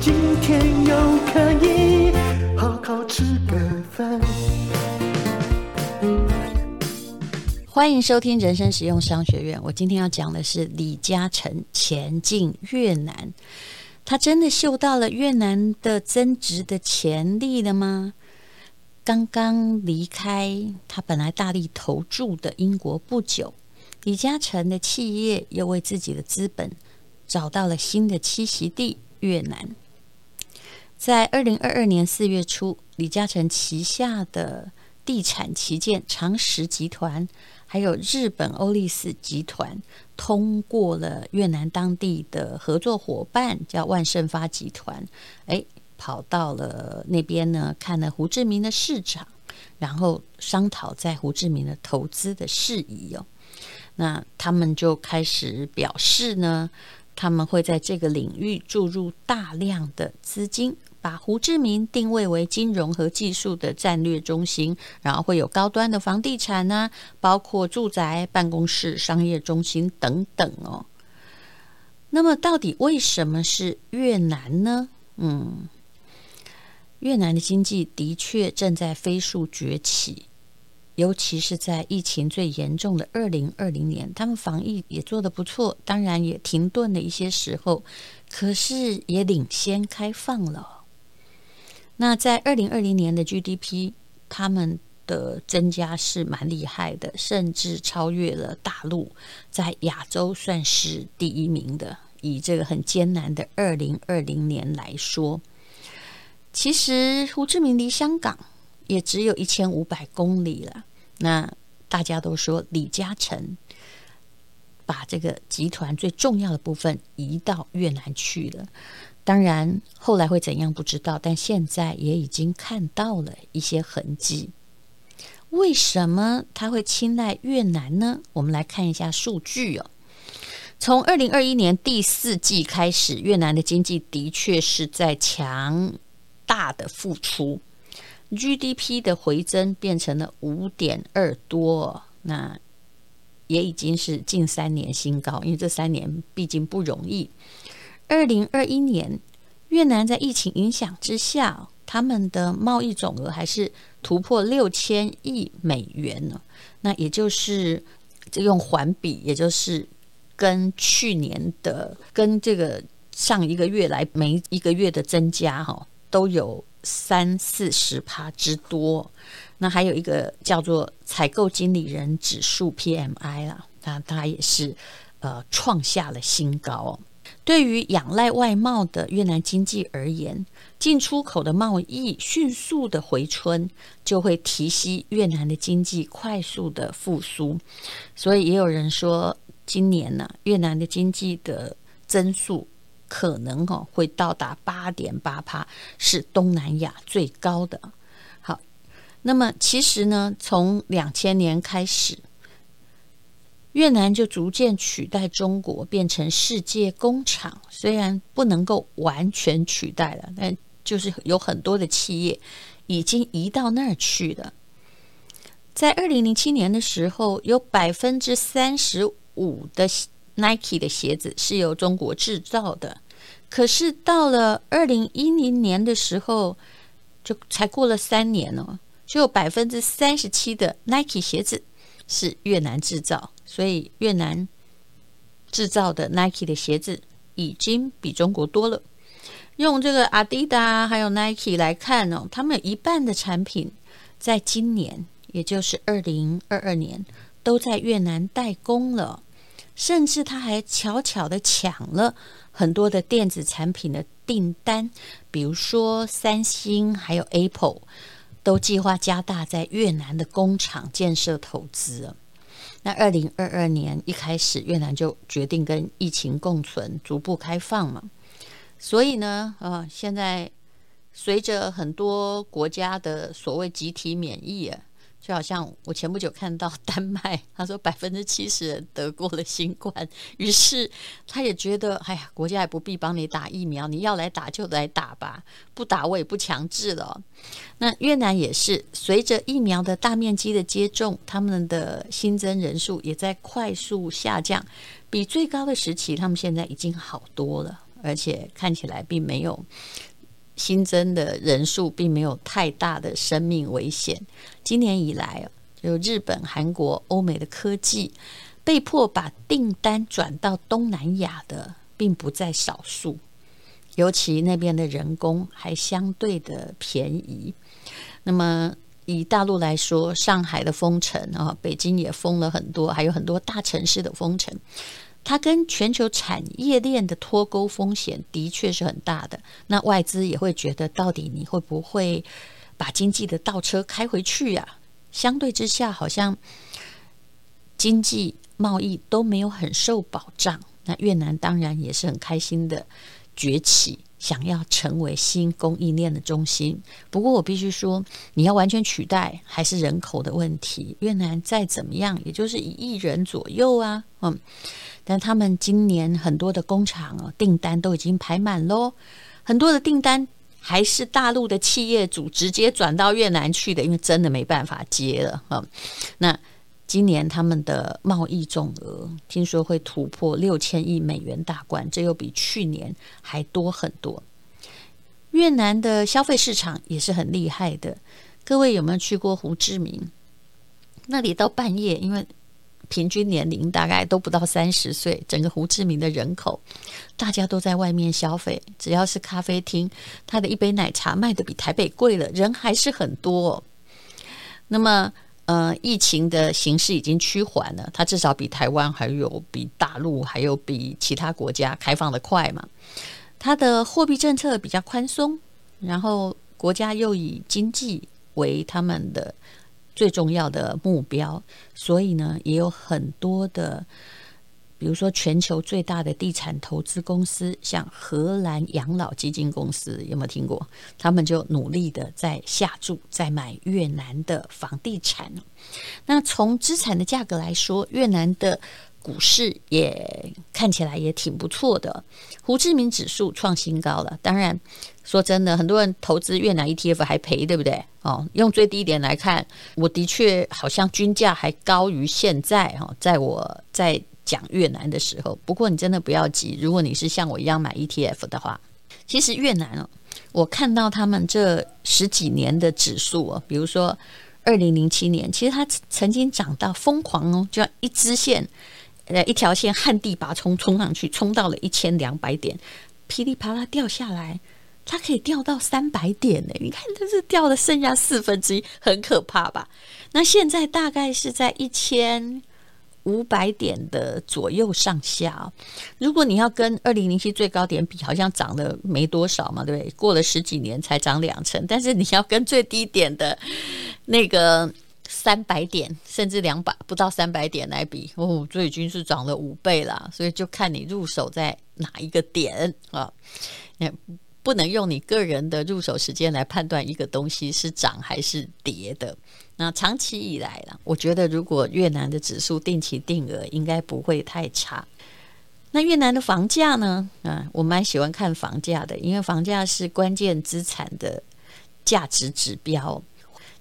今天又可以好好吃个饭。欢迎收听人生实用商学院。我今天要讲的是李嘉诚前进越南，他真的嗅到了越南的增值的潜力了吗？刚刚离开他本来大力投注的英国不久，李嘉诚的企业又为自己的资本找到了新的栖息地。越南，在二零二二年四月初，李嘉诚旗下的地产旗舰长实集团，还有日本欧力士集团，通过了越南当地的合作伙伴，叫万盛发集团，哎，跑到了那边呢，看了胡志明的市场，然后商讨在胡志明的投资的事宜哦。那他们就开始表示呢。他们会在这个领域注入大量的资金，把胡志明定位为金融和技术的战略中心，然后会有高端的房地产呢、啊，包括住宅、办公室、商业中心等等哦。那么，到底为什么是越南呢？嗯，越南的经济的确正在飞速崛起。尤其是在疫情最严重的二零二零年，他们防疫也做得不错，当然也停顿了一些时候，可是也领先开放了。那在二零二零年的 GDP，他们的增加是蛮厉害的，甚至超越了大陆，在亚洲算是第一名的。以这个很艰难的二零二零年来说，其实胡志明离香港。也只有一千五百公里了。那大家都说李嘉诚把这个集团最重要的部分移到越南去了。当然后来会怎样不知道，但现在也已经看到了一些痕迹。为什么他会青睐越南呢？我们来看一下数据哦。从二零二一年第四季开始，越南的经济的确是在强大的复苏。GDP 的回增变成了五点二多，那也已经是近三年新高。因为这三年毕竟不容易。二零二一年，越南在疫情影响之下，他们的贸易总额还是突破六千亿美元呢。那也就是这用环比，也就是跟去年的跟这个上一个月来每一个月的增加哈都有。三四十趴之多，那还有一个叫做采购经理人指数 PMI 啦，那它也是呃创下了新高哦。对于仰赖外贸的越南经济而言，进出口的贸易迅速的回春，就会提息越南的经济快速的复苏。所以也有人说，今年呢、越南的经济的增速。可能哦会到达八点八趴，是东南亚最高的。好，那么其实呢，从两千年开始，越南就逐渐取代中国，变成世界工厂。虽然不能够完全取代了，但就是有很多的企业已经移到那儿去了。在二零零七年的时候，有百分之三十五的 Nike 的鞋子是由中国制造的。可是到了二零一零年的时候，就才过了三年哦，就有百分之三十七的 Nike 鞋子是越南制造，所以越南制造的 Nike 的鞋子已经比中国多了。用这个 Adidas 还有 Nike 来看哦，他们有一半的产品在今年，也就是二零二二年，都在越南代工了，甚至他还巧巧的抢了。很多的电子产品的订单，比如说三星还有 Apple，都计划加大在越南的工厂建设投资。那二零二二年一开始，越南就决定跟疫情共存，逐步开放嘛。所以呢，呃，现在随着很多国家的所谓集体免疫啊。就好像我前不久看到丹麦，他说百分之七十人得过了新冠，于是他也觉得，哎呀，国家也不必帮你打疫苗，你要来打就来打吧，不打我也不强制了。那越南也是随着疫苗的大面积的接种，他们的新增人数也在快速下降，比最高的时期，他们现在已经好多了，而且看起来并没有。新增的人数并没有太大的生命危险。今年以来，就日本、韩国、欧美的科技被迫把订单转到东南亚的，并不在少数。尤其那边的人工还相对的便宜。那么以大陆来说，上海的封城啊，北京也封了很多，还有很多大城市的封城。它跟全球产业链的脱钩风险的确是很大的。那外资也会觉得，到底你会不会把经济的倒车开回去呀、相对之下，好像经济贸易都没有很受保障。那越南当然也是很开心的崛起，想要成为新供应链的中心。不过我必须说，你要完全取代，还是人口的问题。越南再怎么样，也就是一亿人左右啊，嗯。但他们今年很多的工厂哦，订单都已经排满喽，很多的订单还是大陆的企业主直接转到越南去的，因为真的没办法接了哈。那今年他们的贸易总额听说会突破六千亿美元大关，这又比去年还多很多。越南的消费市场也是很厉害的，各位有没有去过胡志明？那里到半夜，因为平均年龄大概都不到三十岁，整个胡志明的人口，大家都在外面消费。只要是咖啡厅，他的一杯奶茶卖得比台北贵了，人还是很多。那么，呃，疫情的形势已经趋缓了，它至少比台湾还有比大陆还有比其他国家开放的快嘛。它的货币政策比较宽松，然后国家又以经济为他们的。最重要的目标，所以呢，也有很多的，比如说全球最大的地产投资公司，像荷兰养老基金公司，有没有听过？他们就努力的在下注，在买越南的房地产。那从资产的价格来说，越南的。股市也看起来也挺不错的，胡志明指数创新高了。当然，说真的，很多人投资越南 ETF 还赔，对不对？哦，用最低点来看，我的确好像均价还高于现在哈。在我在讲越南的时候，不过你真的不要急，如果你是像我一样买 ETF 的话，其实越南哦，我看到他们这十几年的指数哦，比如说二零零七年，其实它曾经涨到疯狂哦，就像一支线。呃，一条线旱地拔葱冲上去，冲到了一千两百点，噼里啪啦掉下来，它可以掉到三百点呢。你看，这是掉的剩下四分之一，很可怕吧？那现在大概是在一千五百点的左右上下。如果你要跟二零零七最高点比，好像涨了没多少嘛，对不对？过了十几年才涨两成，但是你要跟最低点的那个。三百点甚至两百不到三百点来比哦，这已经是涨了五倍了。所以就看你入手在哪一个点啊，也不能用你个人的入手时间来判断一个东西是涨还是跌的。那长期以来了，我觉得如果越南的指数定期定额应该不会太差。那越南的房价呢？啊，我蛮喜欢看房价的，因为房价是关键资产的价值指标。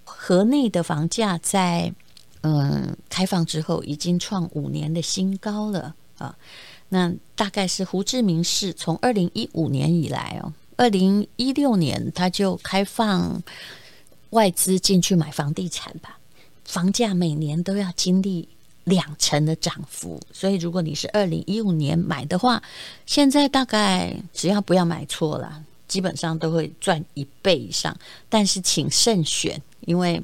河内的房价在嗯开放之后已经创五年的新高了啊！那大概是胡志明市从二零一五年以来哦，二零一六年它就开放外资进去买房地产吧，房价每年都要经历两成的涨幅，所以如果你是二零一五年买的话，现在大概只要不要买错了，基本上都会赚一倍以上。但是请慎选。因为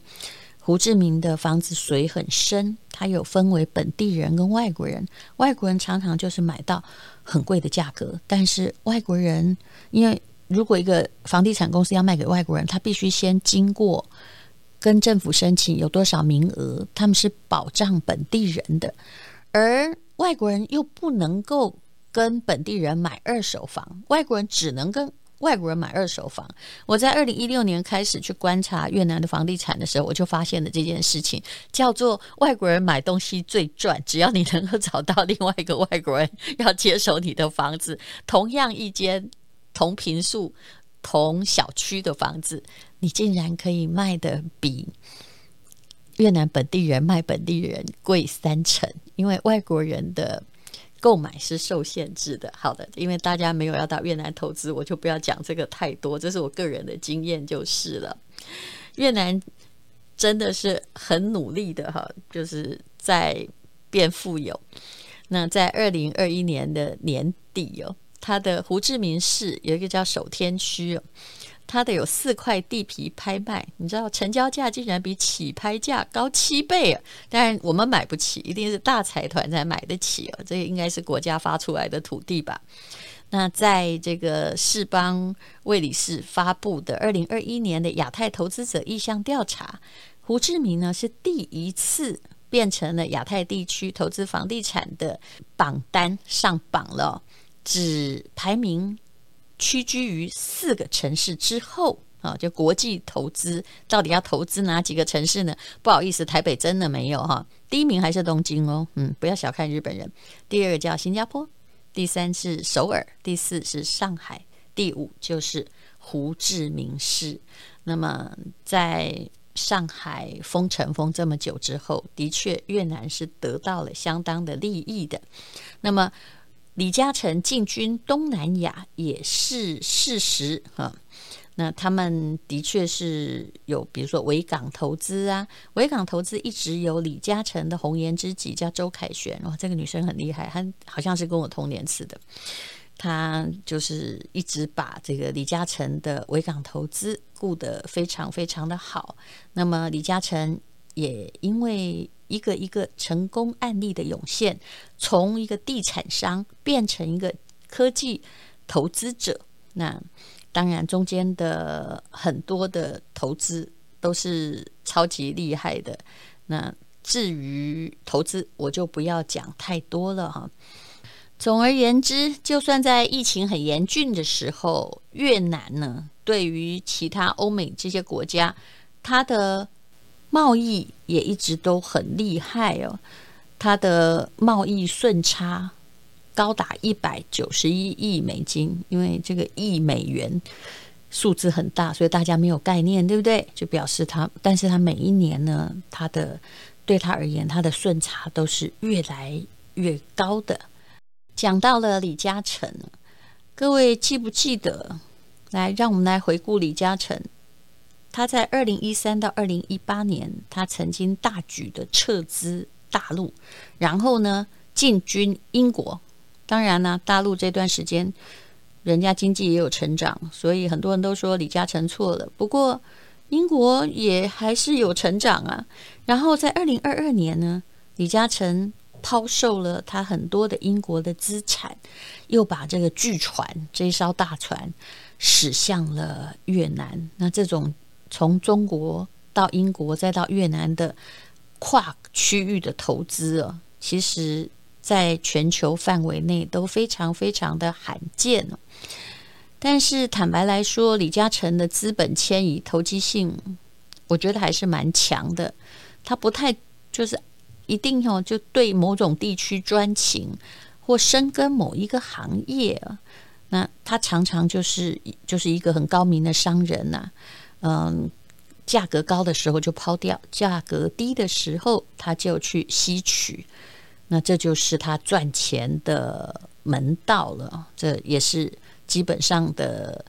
胡志明的房子水很深，它有分为本地人跟外国人。外国人常常就是买到很贵的价格，但是外国人，因为如果一个房地产公司要卖给外国人，他必须先经过跟政府申请有多少名额，他们是保障本地人的，而外国人又不能够跟本地人买二手房，外国人只能跟外国人买二手房。我在二零一六年开始去观察越南的房地产的时候，我就发现了这件事情，叫做外国人买东西最赚，只要你能够找到另外一个外国人要接手你的房子，同样一间同平数。同小区的房子，你竟然可以卖得比越南本地人卖本地人贵三成，因为外国人的购买是受限制的。好的，因为大家没有要到越南投资，我就不要讲这个太多，这是我个人的经验就是了。越南真的是很努力的哈，就是在变富有。那在二零二一年的年底哦。它的胡志明市有一个叫守天区，它的有四块地皮拍卖，你知道成交价竟然比起拍价高七倍啊！当然我们买不起，一定是大财团才买得起哦。这应该是国家发出来的土地吧？那在这个世邦卫理士发布的二零二一年的亚太投资者意向调查，胡志明呢是第一次变成了亚太地区投资房地产的榜单上榜了。只排名屈居于四个城市之后啊，就国际投资到底要投资哪几个城市呢？不好意思，台北真的没有哈。第一名还是东京哦，嗯，不要小看日本人。第二个叫新加坡，第三是首尔，第四是上海，第五就是胡志明市。那么在上海封城封这么久之后，的确越南是得到了相当的利益的。那么。李嘉诚进军东南亚也是事实哈，那他们的确是有，比如说维港投资啊，维港投资一直有李嘉诚的红颜知己叫周凯旋，哇，这个女生很厉害，她好像是跟我同年次的，她就是一直把这个李嘉诚的维港投资顾得非常非常的好，那么李嘉诚也因为。一个一个成功案例的涌现，从一个地产商变成一个科技投资者。那当然，中间的很多的投资都是超级厉害的。那至于投资，我就不要讲太多了哈。总而言之，就算在疫情很严峻的时候，越南呢，对于其他欧美这些国家，它的贸易也一直都很厉害哦，它的贸易顺差高达一百九十一亿美金，因为这个亿美元数字很大，所以大家没有概念，对不对？就表示它，但是它每一年呢，它的对它而言，它的顺差都是越来越高的。讲到了李嘉诚，各位记不记得？来，让我们来回顾李嘉诚。他在二零一三到二零一八年，他曾经大举的撤资大陆，然后呢进军英国。当然呢，大陆这段时间人家经济也有成长，所以很多人都说李嘉诚错了。不过英国也还是有成长啊。然后在二零二二年呢，李嘉诚抛售了他很多的英国的资产，又把这个巨船这一艘大船驶向了越南。那这种。从中国到英国再到越南的跨区域的投资啊，其实在全球范围内都非常非常的罕见。但是坦白来说，李嘉诚的资本迁移投机性，我觉得还是蛮强的。他不太就是一定要就对某种地区专情或深耕某一个行业。那他常常就是就是一个很高明的商人呐。嗯，价格高的时候就抛掉，价格低的时候他就去吸取，那这就是他赚钱的门道了。这也是基本上的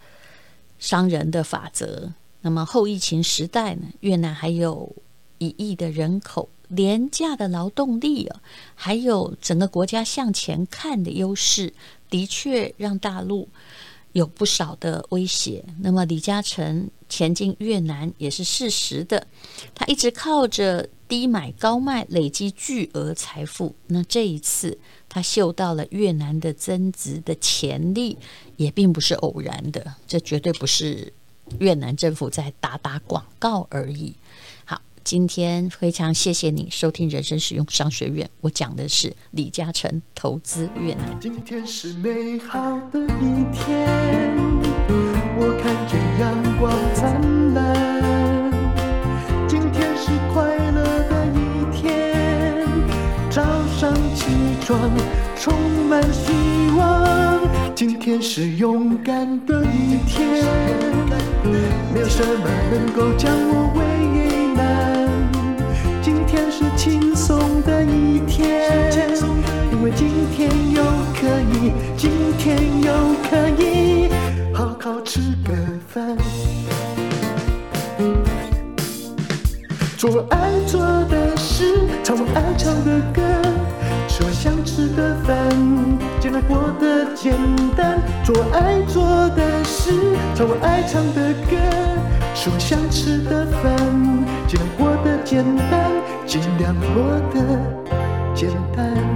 商人的法则。那么后疫情时代呢，越南还有一亿的人口，廉价的劳动力啊，还有整个国家向前看的优势，的确让大陆有不少的威胁。那么李嘉诚。前进越南也是事实的，他一直靠着低买高卖累积巨额财富。那这一次他嗅到了越南的增值的潜力，也并不是偶然的，这绝对不是越南政府在打打广告而已。今天非常谢谢你收听人生实用商学院，我讲的是李嘉诚投资越南。今天是美好的一天，我看见阳光灿烂。今天是快乐的一天，早上起床充满希望。今天是勇敢的一天，没有什么能够将我为天又可以好好吃个饭，做我爱做的事，唱我爱唱的歌，吃我想吃的饭，尽量过得简单。做我爱做的事，唱我爱唱的歌，吃我想吃的饭，尽量过得简单。尽量过得简单。